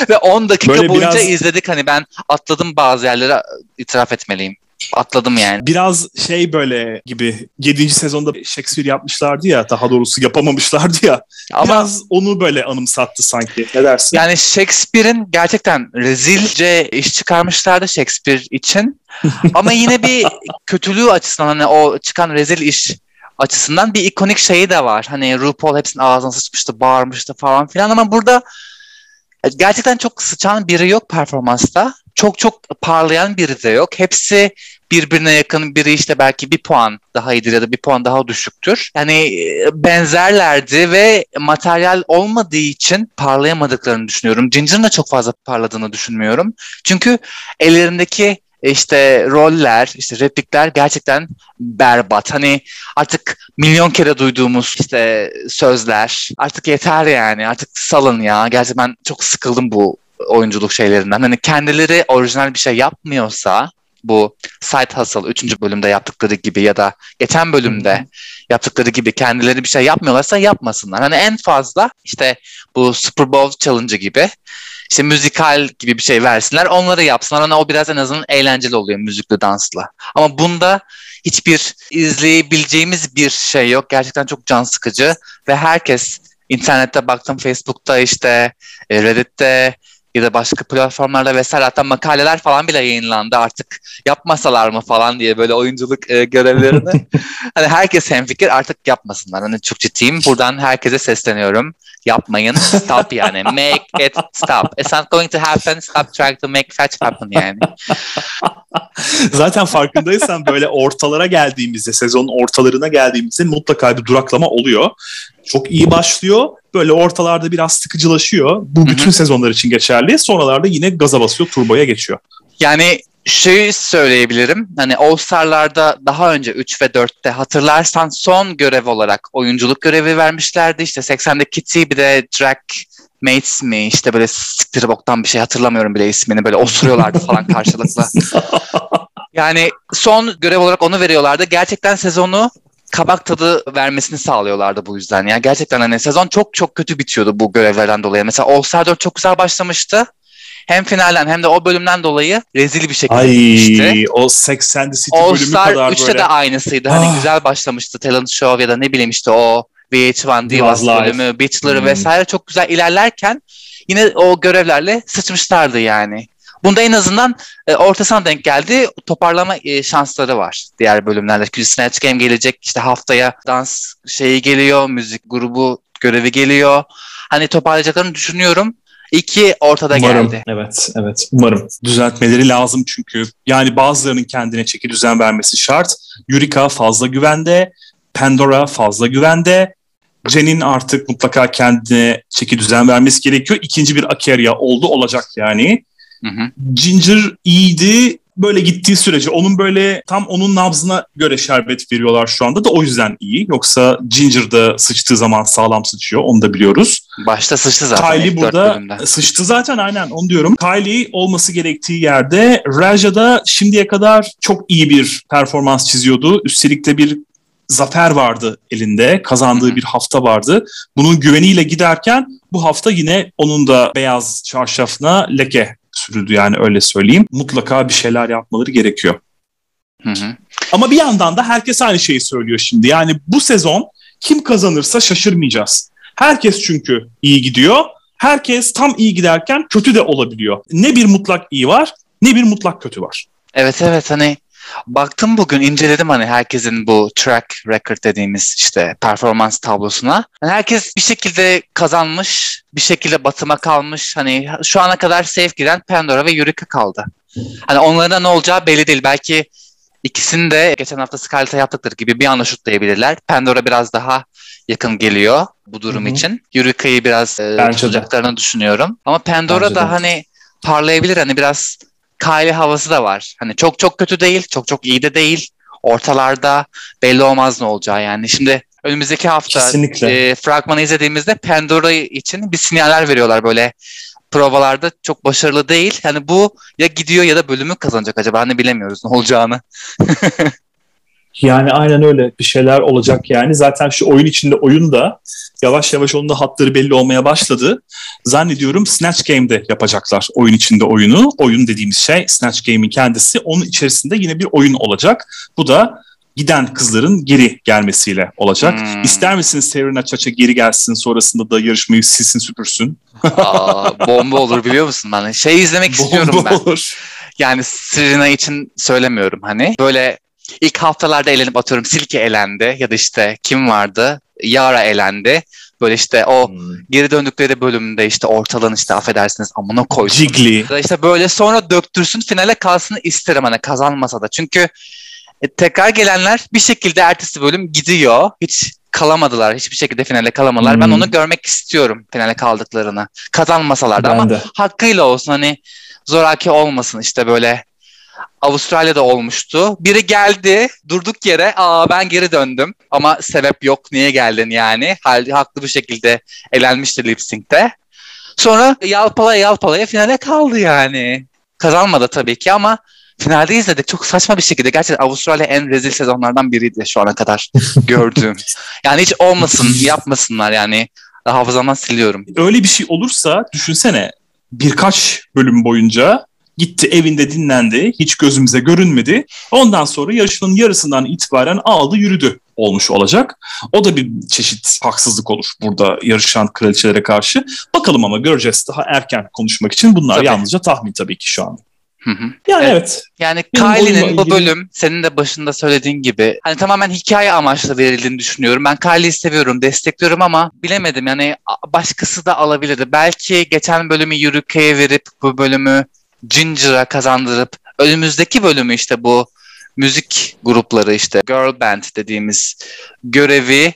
S1: Ve 10 dakika Böyle boyunca biraz... izledik hani ben atladım bazı yerlere itiraf etmeliyim. Atladım yani.
S2: Biraz şey böyle gibi 7. sezonda Shakespeare yapmışlardı ya daha doğrusu yapamamışlardı ya. Ama, biraz onu böyle anımsattı sanki. Ne dersin?
S1: Yani Shakespeare'in gerçekten rezilce iş çıkarmışlardı Shakespeare için. Ama yine bir kötülüğü açısından hani o çıkan rezil iş açısından bir ikonik şeyi de var. Hani RuPaul hepsinin ağzına sıçmıştı, bağırmıştı falan filan ama burada gerçekten çok sıçan biri yok performansta. Çok çok parlayan biri de yok. Hepsi birbirine yakın biri işte belki bir puan daha iyidir ya da bir puan daha düşüktür. Yani e, benzerlerdi ve materyal olmadığı için parlayamadıklarını düşünüyorum. Ginger'ın da çok fazla parladığını düşünmüyorum. Çünkü ellerindeki işte roller, işte replikler gerçekten berbat. Hani artık milyon kere duyduğumuz işte sözler artık yeter yani artık salın ya. Gerçekten ben çok sıkıldım bu oyunculuk şeylerinden. Hani kendileri orijinal bir şey yapmıyorsa bu Side Hustle 3. bölümde yaptıkları gibi ya da geçen bölümde yaptıkları gibi kendileri bir şey yapmıyorlarsa yapmasınlar. Hani en fazla işte bu Super Bowl Challenge gibi işte müzikal gibi bir şey versinler. Onları yapsınlar. Ona o biraz en azından eğlenceli oluyor müzikli dansla. Ama bunda hiçbir izleyebileceğimiz bir şey yok. Gerçekten çok can sıkıcı ve herkes internette baktım Facebook'ta işte e, Reddit'te ya da başka platformlarda vesaire hatta makaleler falan bile yayınlandı artık yapmasalar mı falan diye böyle oyunculuk e, görevlerini. hani herkes hemfikir artık yapmasınlar. Hani çok ciddiyim. Buradan herkese sesleniyorum. Yapmayın. Stop yani. Make it stop. It's not going to happen. Stop trying to make fetch happen yani.
S2: Zaten farkındaysan böyle ortalara geldiğimizde, sezonun ortalarına geldiğimizde mutlaka bir duraklama oluyor. Çok iyi başlıyor. Böyle ortalarda biraz sıkıcılaşıyor. Bu bütün Hı-hı. sezonlar için geçerli. Sonralarda yine gaza basıyor, turboya geçiyor.
S1: Yani şeyi söyleyebilirim. Hani All Star'larda daha önce 3 ve 4'te hatırlarsan son görev olarak oyunculuk görevi vermişlerdi. İşte 80'de Kitty bir de Drag Mates mi işte böyle siktir boktan bir şey hatırlamıyorum bile ismini böyle osuruyorlardı falan karşılıklı. Yani son görev olarak onu veriyorlardı. Gerçekten sezonu kabak tadı vermesini sağlıyorlardı bu yüzden. Yani gerçekten hani sezon çok çok kötü bitiyordu bu görevlerden dolayı. Mesela All Star 4 çok güzel başlamıştı. Hem finalden hem de o bölümden dolayı rezil bir şekilde
S2: Ay, bitmişti. o 80 City All bölümü Star kadar 3'te
S1: böyle. de aynısıydı. Hani ah. güzel başlamıştı. Talent Show ya da ne bileyim işte o VH1 Divas bölümü, Bachelor hmm. vesaire çok güzel ilerlerken yine o görevlerle sıçmışlardı yani. Bunda en azından e, ortasına denk geldi. Toparlama e, şansları var diğer bölümlerde. Snatch Game gelecek. işte haftaya dans şeyi geliyor. Müzik grubu görevi geliyor. Hani toparlayacaklarını düşünüyorum. İki ortada
S2: umarım,
S1: geldi.
S2: Evet, evet. Umarım. Düzeltmeleri lazım çünkü. Yani bazılarının kendine çeki düzen vermesi şart. Yurika fazla güvende. Pandora fazla güvende. Jen'in artık mutlaka kendine çeki düzen vermesi gerekiyor. İkinci bir Akeria oldu olacak yani. Hı hı. Ginger iyiydi böyle gittiği sürece onun böyle tam onun nabzına göre şerbet veriyorlar şu anda da o yüzden iyi. Yoksa Ginger da sıçtığı zaman sağlam sıçıyor onu da biliyoruz.
S1: Başta sıçtı zaten.
S2: Kylie burada sıçtı zaten aynen onu diyorum. Kylie olması gerektiği yerde Raja da şimdiye kadar çok iyi bir performans çiziyordu. Üstelik de bir zafer vardı elinde. Kazandığı bir hafta vardı. Bunun güveniyle giderken bu hafta yine onun da beyaz çarşafına leke sürüldü yani öyle söyleyeyim. Mutlaka bir şeyler yapmaları gerekiyor. Hı hı. Ama bir yandan da herkes aynı şeyi söylüyor şimdi. Yani bu sezon kim kazanırsa şaşırmayacağız. Herkes çünkü iyi gidiyor. Herkes tam iyi giderken kötü de olabiliyor. Ne bir mutlak iyi var ne bir mutlak kötü var.
S1: Evet evet hani Baktım bugün inceledim hani herkesin bu track record dediğimiz işte performans tablosuna. Yani herkes bir şekilde kazanmış, bir şekilde batıma kalmış. Hani şu ana kadar safe giden Pandora ve Eureka kaldı. Hani onların ne olacağı belli değil. Belki ikisini de geçen hafta Scarlett'a yaptıkları gibi bir anda şutlayabilirler. Pandora biraz daha yakın geliyor bu durum Hı-hı. için. Eureka'yı biraz e, tutacaklarını düşünüyorum. Ama Pandora Bence da de. hani parlayabilir. Hani biraz Kylie havası da var. Hani çok çok kötü değil, çok çok iyi de değil. Ortalarda belli olmaz ne olacağı yani. Şimdi önümüzdeki hafta e, fragmanı izlediğimizde Pandora için bir sinyaller veriyorlar böyle provalarda çok başarılı değil. Yani bu ya gidiyor ya da bölümü kazanacak acaba hani bilemiyoruz ne olacağını.
S2: yani aynen öyle bir şeyler olacak yani. Zaten şu oyun içinde oyun da yavaş yavaş onun da hatları belli olmaya başladı. Zannediyorum Snatch Game'de yapacaklar oyun içinde oyunu. Oyun dediğimiz şey Snatch Game'in kendisi. Onun içerisinde yine bir oyun olacak. Bu da giden kızların geri gelmesiyle olacak. Hmm. İster misiniz Serena Chacha geri gelsin sonrasında da yarışmayı silsin süpürsün?
S1: Aa, bomba olur biliyor musun ben? Şey izlemek bomba istiyorum ben. Olur. Yani Serena için söylemiyorum hani. Böyle ilk haftalarda elenip atıyorum Silke elendi ya da işte kim vardı? Yara elendi. Böyle işte o hmm. geri döndükleri bölümde işte ortalığın işte affedersiniz amına koysun.
S2: Jiggly.
S1: İşte böyle sonra döktürsün finale kalsın isterim hani kazanmasa da. Çünkü e, tekrar gelenler bir şekilde ertesi bölüm gidiyor. Hiç kalamadılar. Hiçbir şekilde finale kalamadılar. Hmm. Ben onu görmek istiyorum finale kaldıklarını. Kazanmasalar da ben ama de. hakkıyla olsun hani zoraki olmasın işte böyle Avustralya'da olmuştu. Biri geldi durduk yere aa ben geri döndüm ama sebep yok niye geldin yani. Halde haklı bir şekilde elenmişti lip sync'te. Sonra yalpalaya yalpalaya finale kaldı yani. Kazanmadı tabii ki ama finalde izledik. Çok saçma bir şekilde. Gerçekten Avustralya en rezil sezonlardan biriydi şu ana kadar gördüğüm. yani hiç olmasın, yapmasınlar yani. Hafızamdan siliyorum.
S2: Öyle bir şey olursa düşünsene birkaç bölüm boyunca Gitti evinde dinlendi. Hiç gözümüze görünmedi. Ondan sonra yarışmanın yarısından itibaren aldı yürüdü olmuş olacak. O da bir çeşit haksızlık olur burada yarışan kraliçelere karşı. Bakalım ama göreceğiz daha erken konuşmak için. Bunlar tabii. yalnızca tahmin tabii ki şu an.
S1: Hı hı. Yani evet. evet. Yani Kylie'nin bu bölüm senin de başında söylediğin gibi hani tamamen hikaye amaçlı verildiğini düşünüyorum. Ben Kylie'yi seviyorum, destekliyorum ama bilemedim yani başkası da alabilirdi. Belki geçen bölümü Yurike'ye verip bu bölümü Ginger'a kazandırıp önümüzdeki bölümü işte bu müzik grupları işte girl band dediğimiz görevi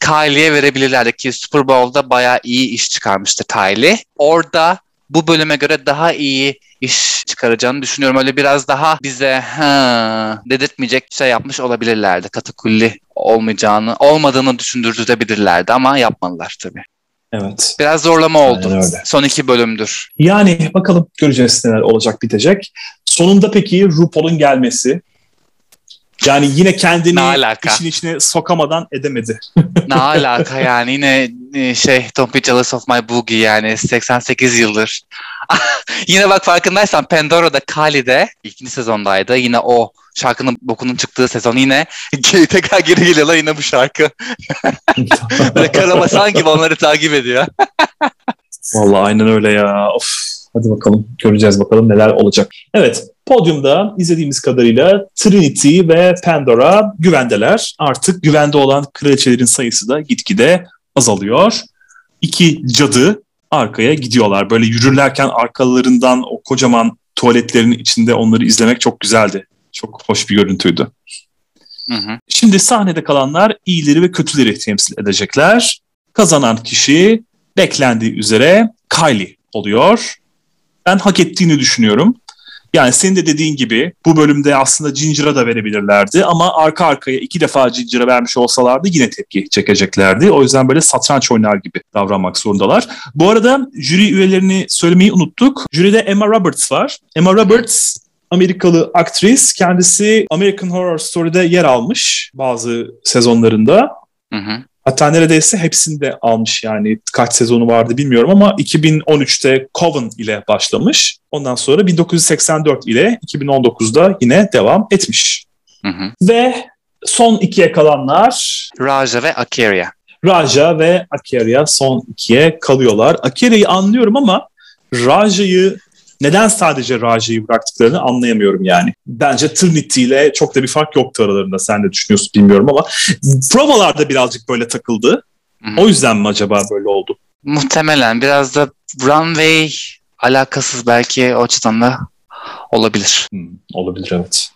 S1: Kylie'ye verebilirlerdi ki Super Bowl'da bayağı iyi iş çıkarmıştı Kylie. Orada bu bölüme göre daha iyi iş çıkaracağını düşünüyorum. Öyle biraz daha bize ha dedirtmeyecek şey yapmış olabilirlerdi. Katakulli olmayacağını, olmadığını düşündürtebilirlerdi ama yapmadılar tabii.
S2: Evet.
S1: Biraz zorlama oldu. Son iki bölümdür.
S2: Yani bakalım göreceğiz neler olacak bitecek. Sonunda peki RuPaul'un gelmesi yani yine kendini işin içine sokamadan edemedi.
S1: ne alaka yani yine şey Don't Be Jealous of My Boogie yani 88 yıldır. yine bak farkındaysan Pandora'da Kali'de ikinci sezondaydı. Yine o şarkının bokunun çıktığı sezon yine tekrar geri geliyorlar yine bu şarkı. Böyle karabasan gibi onları takip ediyor.
S2: Vallahi aynen öyle ya. Of. Hadi bakalım göreceğiz bakalım neler olacak. Evet podyumda izlediğimiz kadarıyla Trinity ve Pandora güvendeler. Artık güvende olan kraliçelerin sayısı da gitgide azalıyor. İki cadı arkaya gidiyorlar. Böyle yürürlerken arkalarından o kocaman tuvaletlerin içinde onları izlemek çok güzeldi. Çok hoş bir görüntüydü. Hı hı. Şimdi sahnede kalanlar iyileri ve kötüleri temsil edecekler. Kazanan kişi beklendiği üzere Kylie oluyor ben hak ettiğini düşünüyorum. Yani senin de dediğin gibi bu bölümde aslında Ginger'a da verebilirlerdi ama arka arkaya iki defa Ginger'a vermiş olsalardı yine tepki çekeceklerdi. O yüzden böyle satranç oynar gibi davranmak zorundalar. Bu arada jüri üyelerini söylemeyi unuttuk. Jüride Emma Roberts var. Emma Roberts Amerikalı aktris. Kendisi American Horror Story'de yer almış bazı sezonlarında. Hı hı. Hatta neredeyse hepsini de almış yani kaç sezonu vardı bilmiyorum ama 2013'te Coven ile başlamış. Ondan sonra 1984 ile 2019'da yine devam etmiş. Hı hı. Ve son ikiye kalanlar...
S1: Raja ve Akeria.
S2: Raja ve Akeria son ikiye kalıyorlar. Akeria'yı anlıyorum ama Raja'yı neden sadece Raja'yı bıraktıklarını anlayamıyorum yani. Bence Trinity ile çok da bir fark yoktu aralarında. Sen de düşünüyorsun bilmiyorum ama provalarda birazcık böyle takıldı. Hı-hı. O yüzden mi acaba böyle oldu?
S1: Muhtemelen biraz da runway alakasız belki o açıdan da olabilir.
S2: Hmm, olabilir evet.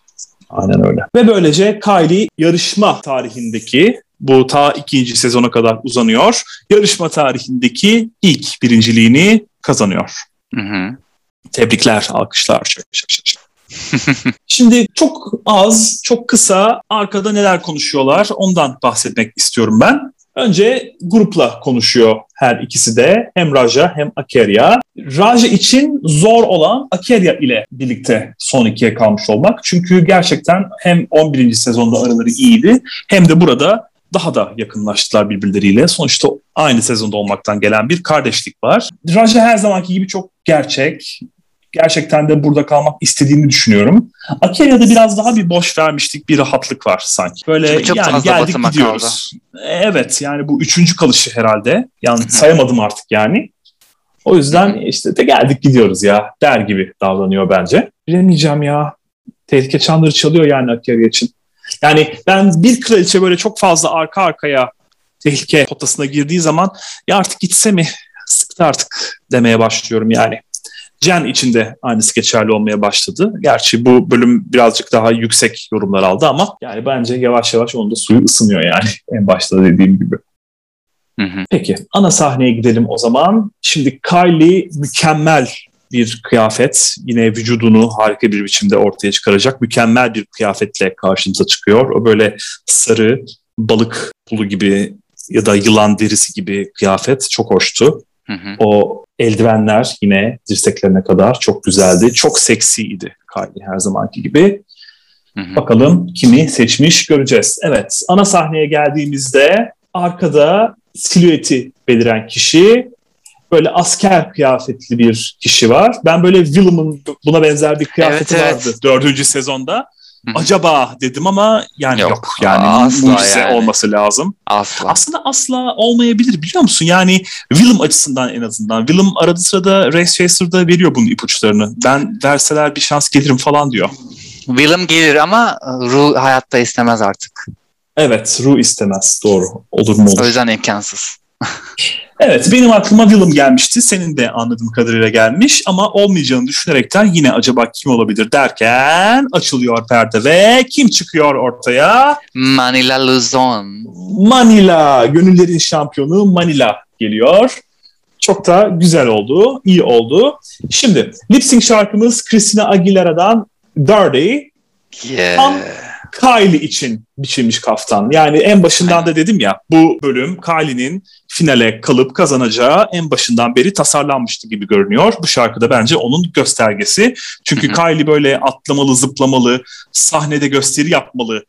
S2: Aynen öyle. Ve böylece Kylie yarışma tarihindeki bu ta ikinci sezona kadar uzanıyor. Yarışma tarihindeki ilk birinciliğini kazanıyor. Hı hı. Tebrikler, alkışlar. Şimdi çok az, çok kısa arkada neler konuşuyorlar ondan bahsetmek istiyorum ben. Önce grupla konuşuyor her ikisi de. Hem Raja hem Akeria. Raja için zor olan Akeria ile birlikte son ikiye kalmış olmak. Çünkü gerçekten hem 11. sezonda araları iyiydi hem de burada daha da yakınlaştılar birbirleriyle. Sonuçta aynı sezonda olmaktan gelen bir kardeşlik var. Raja her zamanki gibi çok gerçek, gerçekten de burada kalmak istediğini düşünüyorum. Akelya'da biraz daha bir boş vermiştik, bir rahatlık var sanki. Böyle çok yani geldik gidiyoruz. Kaldı. Evet yani bu üçüncü kalışı herhalde. Yani sayamadım artık yani. O yüzden işte de geldik gidiyoruz ya der gibi davranıyor bence. Bilemeyeceğim ya. Tehlike çanları çalıyor yani Akya için. Yani ben bir kraliçe böyle çok fazla arka arkaya tehlike potasına girdiği zaman ya artık gitse mi sıktı artık demeye başlıyorum yani. Jen için de aynısı geçerli olmaya başladı. Gerçi bu bölüm birazcık daha yüksek yorumlar aldı ama yani bence yavaş yavaş onun da suyu ısınıyor yani en başta dediğim gibi. Hı hı. Peki ana sahneye gidelim o zaman. Şimdi Kylie mükemmel bir kıyafet. Yine vücudunu harika bir biçimde ortaya çıkaracak mükemmel bir kıyafetle karşımıza çıkıyor. O böyle sarı balık pulu gibi ya da yılan derisi gibi kıyafet çok hoştu. Hı hı. O eldivenler yine dirseklerine kadar çok güzeldi. Çok seksiydi Kylie her zamanki gibi. Hı hı. Bakalım kimi seçmiş göreceğiz. Evet ana sahneye geldiğimizde arkada silüeti beliren kişi böyle asker kıyafetli bir kişi var. Ben böyle Willem'ın buna benzer bir kıyafeti evet, vardı evet. dördüncü sezonda acaba dedim ama yani yok, yok yani asla mucize yani. olması lazım. Asla. Aslında asla olmayabilir biliyor musun? Yani Willem açısından en azından. Willem arada sırada Race Chaser'da veriyor bunun ipuçlarını. Ben verseler bir şans gelirim falan diyor.
S1: Willem gelir ama Ru hayatta istemez artık.
S2: Evet Ru istemez doğru. Olur mu olur.
S1: O yüzden imkansız.
S2: Evet benim aklıma Willem gelmişti. Senin de anladığım kadarıyla gelmiş ama olmayacağını düşünerekten yine acaba kim olabilir derken açılıyor perde ve kim çıkıyor ortaya?
S1: Manila Luzon.
S2: Manila. Gönüllerin şampiyonu Manila geliyor. Çok da güzel oldu, iyi oldu. Şimdi lip sync şarkımız Christina Aguilera'dan Dirty.
S1: Yeah.
S2: Tam Kylie için biçilmiş kaftan. Yani en başından da dedim ya bu bölüm Kylie'nin finale kalıp kazanacağı en başından beri tasarlanmıştı gibi görünüyor. Bu şarkıda bence onun göstergesi. Çünkü Kylie böyle atlamalı, zıplamalı, sahnede gösteri yapmalı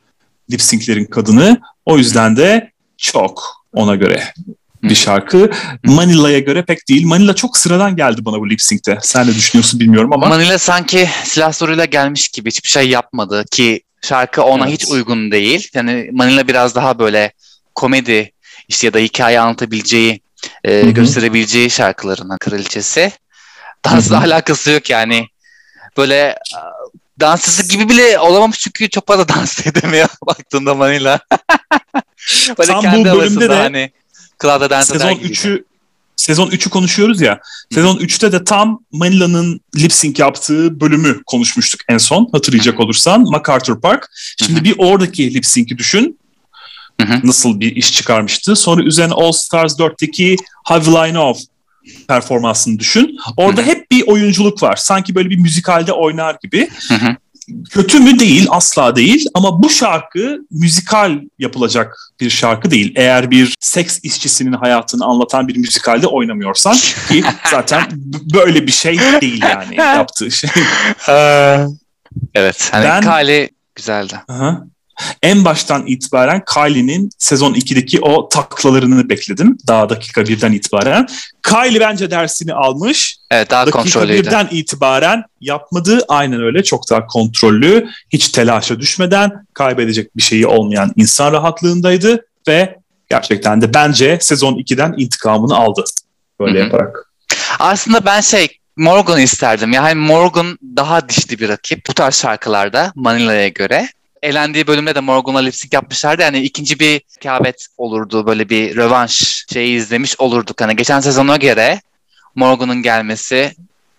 S2: lip sync'lerin kadını. O yüzden de çok ona göre bir şarkı. Manila'ya göre pek değil. Manila çok sıradan geldi bana bu lip sync'te. Sen ne düşünüyorsun bilmiyorum ama.
S1: Manila sanki silah soruyla gelmiş gibi hiçbir şey yapmadı ki şarkı ona evet. hiç uygun değil. Yani Manila biraz daha böyle komedi işte ya da hikaye anlatabileceği, e, gösterebileceği şarkılarının kraliçesi. Dansla alakası yok yani. Böyle dansçısı gibi bile olamamış çünkü çok fazla dans edemiyor baktığında Manila.
S2: böyle Tam kendi bu bölümde de hani Club'da dans sezon 3'ü sezon 3'ü konuşuyoruz ya. Sezon 3'te de tam Manila'nın lip sync yaptığı bölümü konuşmuştuk en son hatırlayacak olursan. MacArthur Park. Şimdi bir oradaki lip sync'i düşün. Nasıl bir iş çıkarmıştı. Sonra üzerine All Stars 4'teki Have Line Off performansını düşün. Orada hep bir oyunculuk var. Sanki böyle bir müzikalde oynar gibi kötü mü değil asla değil ama bu şarkı müzikal yapılacak bir şarkı değil. Eğer bir seks işçisinin hayatını anlatan bir müzikalde oynamıyorsan ki zaten böyle bir şey değil yani yaptığı şey.
S1: evet hani ben, Kale güzeldi. Aha
S2: en baştan itibaren Kylie'nin sezon 2'deki o taklalarını bekledim. Daha dakika birden itibaren. Kylie bence dersini almış.
S1: Evet daha dakika kontrollüydü.
S2: Birden itibaren yapmadı. Aynen öyle çok daha kontrollü. Hiç telaşa düşmeden kaybedecek bir şeyi olmayan insan rahatlığındaydı. Ve gerçekten de bence sezon 2'den intikamını aldı. Böyle Hı-hı. yaparak.
S1: Aslında ben şey Morgan isterdim. Yani Morgan daha dişli bir rakip bu tarz şarkılarda Manila'ya göre elendiği bölümde de Morgan'la lipsync yapmışlardı. Yani ikinci bir rekabet olurdu. Böyle bir rövanş şeyi izlemiş olurduk. Hani geçen sezona göre Morgan'ın gelmesi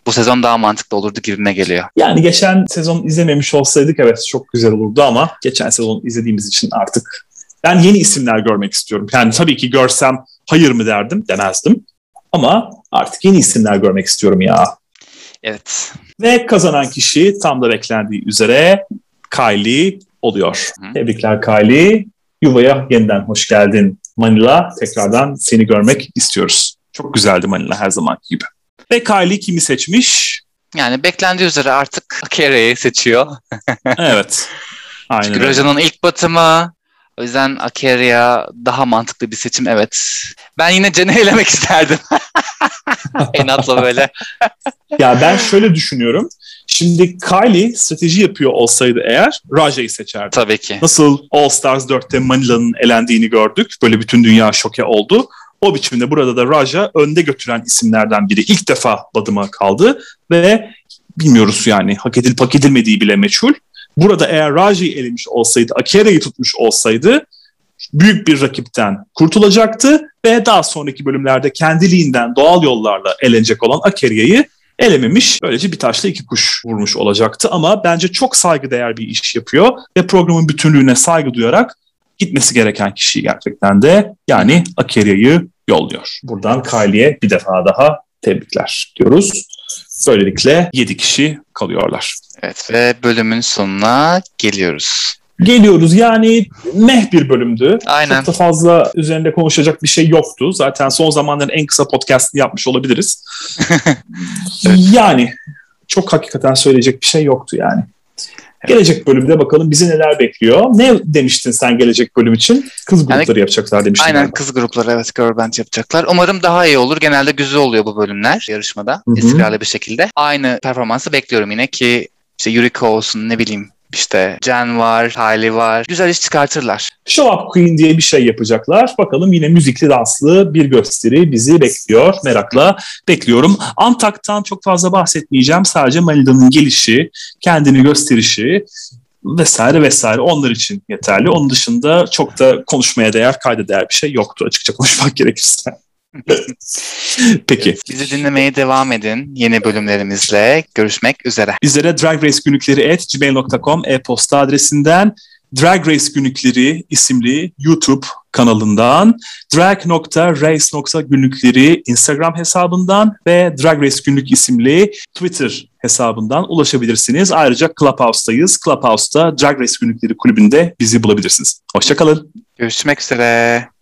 S1: bu sezon daha mantıklı olurdu gibime geliyor.
S2: Yani geçen sezon izlememiş olsaydık evet çok güzel olurdu ama geçen sezon izlediğimiz için artık ben yeni isimler görmek istiyorum. Yani tabii ki görsem hayır mı derdim demezdim. Ama artık yeni isimler görmek istiyorum ya.
S1: Evet.
S2: Ve kazanan kişi tam da beklendiği üzere Kylie oluyor. Hı. Tebrikler Kylie. Yuvaya yeniden hoş geldin Manila. Tekrardan seni görmek istiyoruz. Çok güzeldi Manila her zaman gibi. Ve Kylie kimi seçmiş?
S1: Yani beklendiği üzere artık Akera'yı seçiyor.
S2: evet.
S1: Aynen Çünkü Roja'nın ilk batımı. O yüzden Akeria daha mantıklı bir seçim evet. Ben yine Cen'i elemek isterdim. Enat'la böyle.
S2: ya ben şöyle düşünüyorum. Şimdi Kylie strateji yapıyor olsaydı eğer Raja'yı seçerdi.
S1: Tabii ki.
S2: Nasıl All Stars 4'te Manila'nın elendiğini gördük. Böyle bütün dünya şoke oldu. O biçimde burada da Raja önde götüren isimlerden biri. İlk defa badıma kaldı ve bilmiyoruz yani hak edilip hak edilmediği bile meçhul. Burada eğer Raja'yı elemiş olsaydı, Akera'yı tutmuş olsaydı büyük bir rakipten kurtulacaktı ve daha sonraki bölümlerde kendiliğinden doğal yollarla elenecek olan Akeria'yı elememiş. Böylece bir taşla iki kuş vurmuş olacaktı ama bence çok saygıdeğer bir iş yapıyor ve programın bütünlüğüne saygı duyarak gitmesi gereken kişiyi gerçekten de yani Akeria'yı yolluyor. Buradan Kylie'ye bir defa daha tebrikler diyoruz. Böylelikle 7 kişi kalıyorlar.
S1: Evet ve bölümün sonuna geliyoruz.
S2: Geliyoruz yani meh bir bölümdü.
S1: Aynen.
S2: Çok da fazla üzerinde konuşacak bir şey yoktu. Zaten son zamanların en kısa podcast'ını yapmış olabiliriz. evet. Yani çok hakikaten söyleyecek bir şey yoktu yani. Evet. Gelecek bölümde bakalım bizi neler bekliyor. Ne demiştin sen gelecek bölüm için? Kız grupları yani, yapacaklar demiştin.
S1: Aynen galiba. kız grupları evet girl band yapacaklar. Umarım daha iyi olur. Genelde güzel oluyor bu bölümler yarışmada. Hı-hı. İstikrarlı bir şekilde. Aynı performansı bekliyorum yine ki işte Yuriko olsun ne bileyim işte Jen var, Kylie var. Güzel iş çıkartırlar.
S2: Show Up Queen diye bir şey yapacaklar. Bakalım yine müzikli danslı bir gösteri bizi bekliyor. Merakla bekliyorum. Antak'tan çok fazla bahsetmeyeceğim. Sadece Malida'nın gelişi, kendini gösterişi vesaire vesaire onlar için yeterli. Onun dışında çok da konuşmaya değer, kayda değer bir şey yoktu açıkça konuşmak gerekirse. Peki.
S1: Bizi dinlemeye devam edin yeni bölümlerimizle. Görüşmek üzere.
S2: Bizlere Drag Race Günlükleri at gmail.com e-posta adresinden Drag Race Günlükleri isimli YouTube kanalından, drag.race.günlükleri Instagram hesabından ve Drag Race Günlük isimli Twitter hesabından ulaşabilirsiniz. Ayrıca Clubhouse'dayız. Clubhouse'da Drag Race Günlükleri kulübünde bizi bulabilirsiniz. Hoşçakalın.
S1: Görüşmek üzere.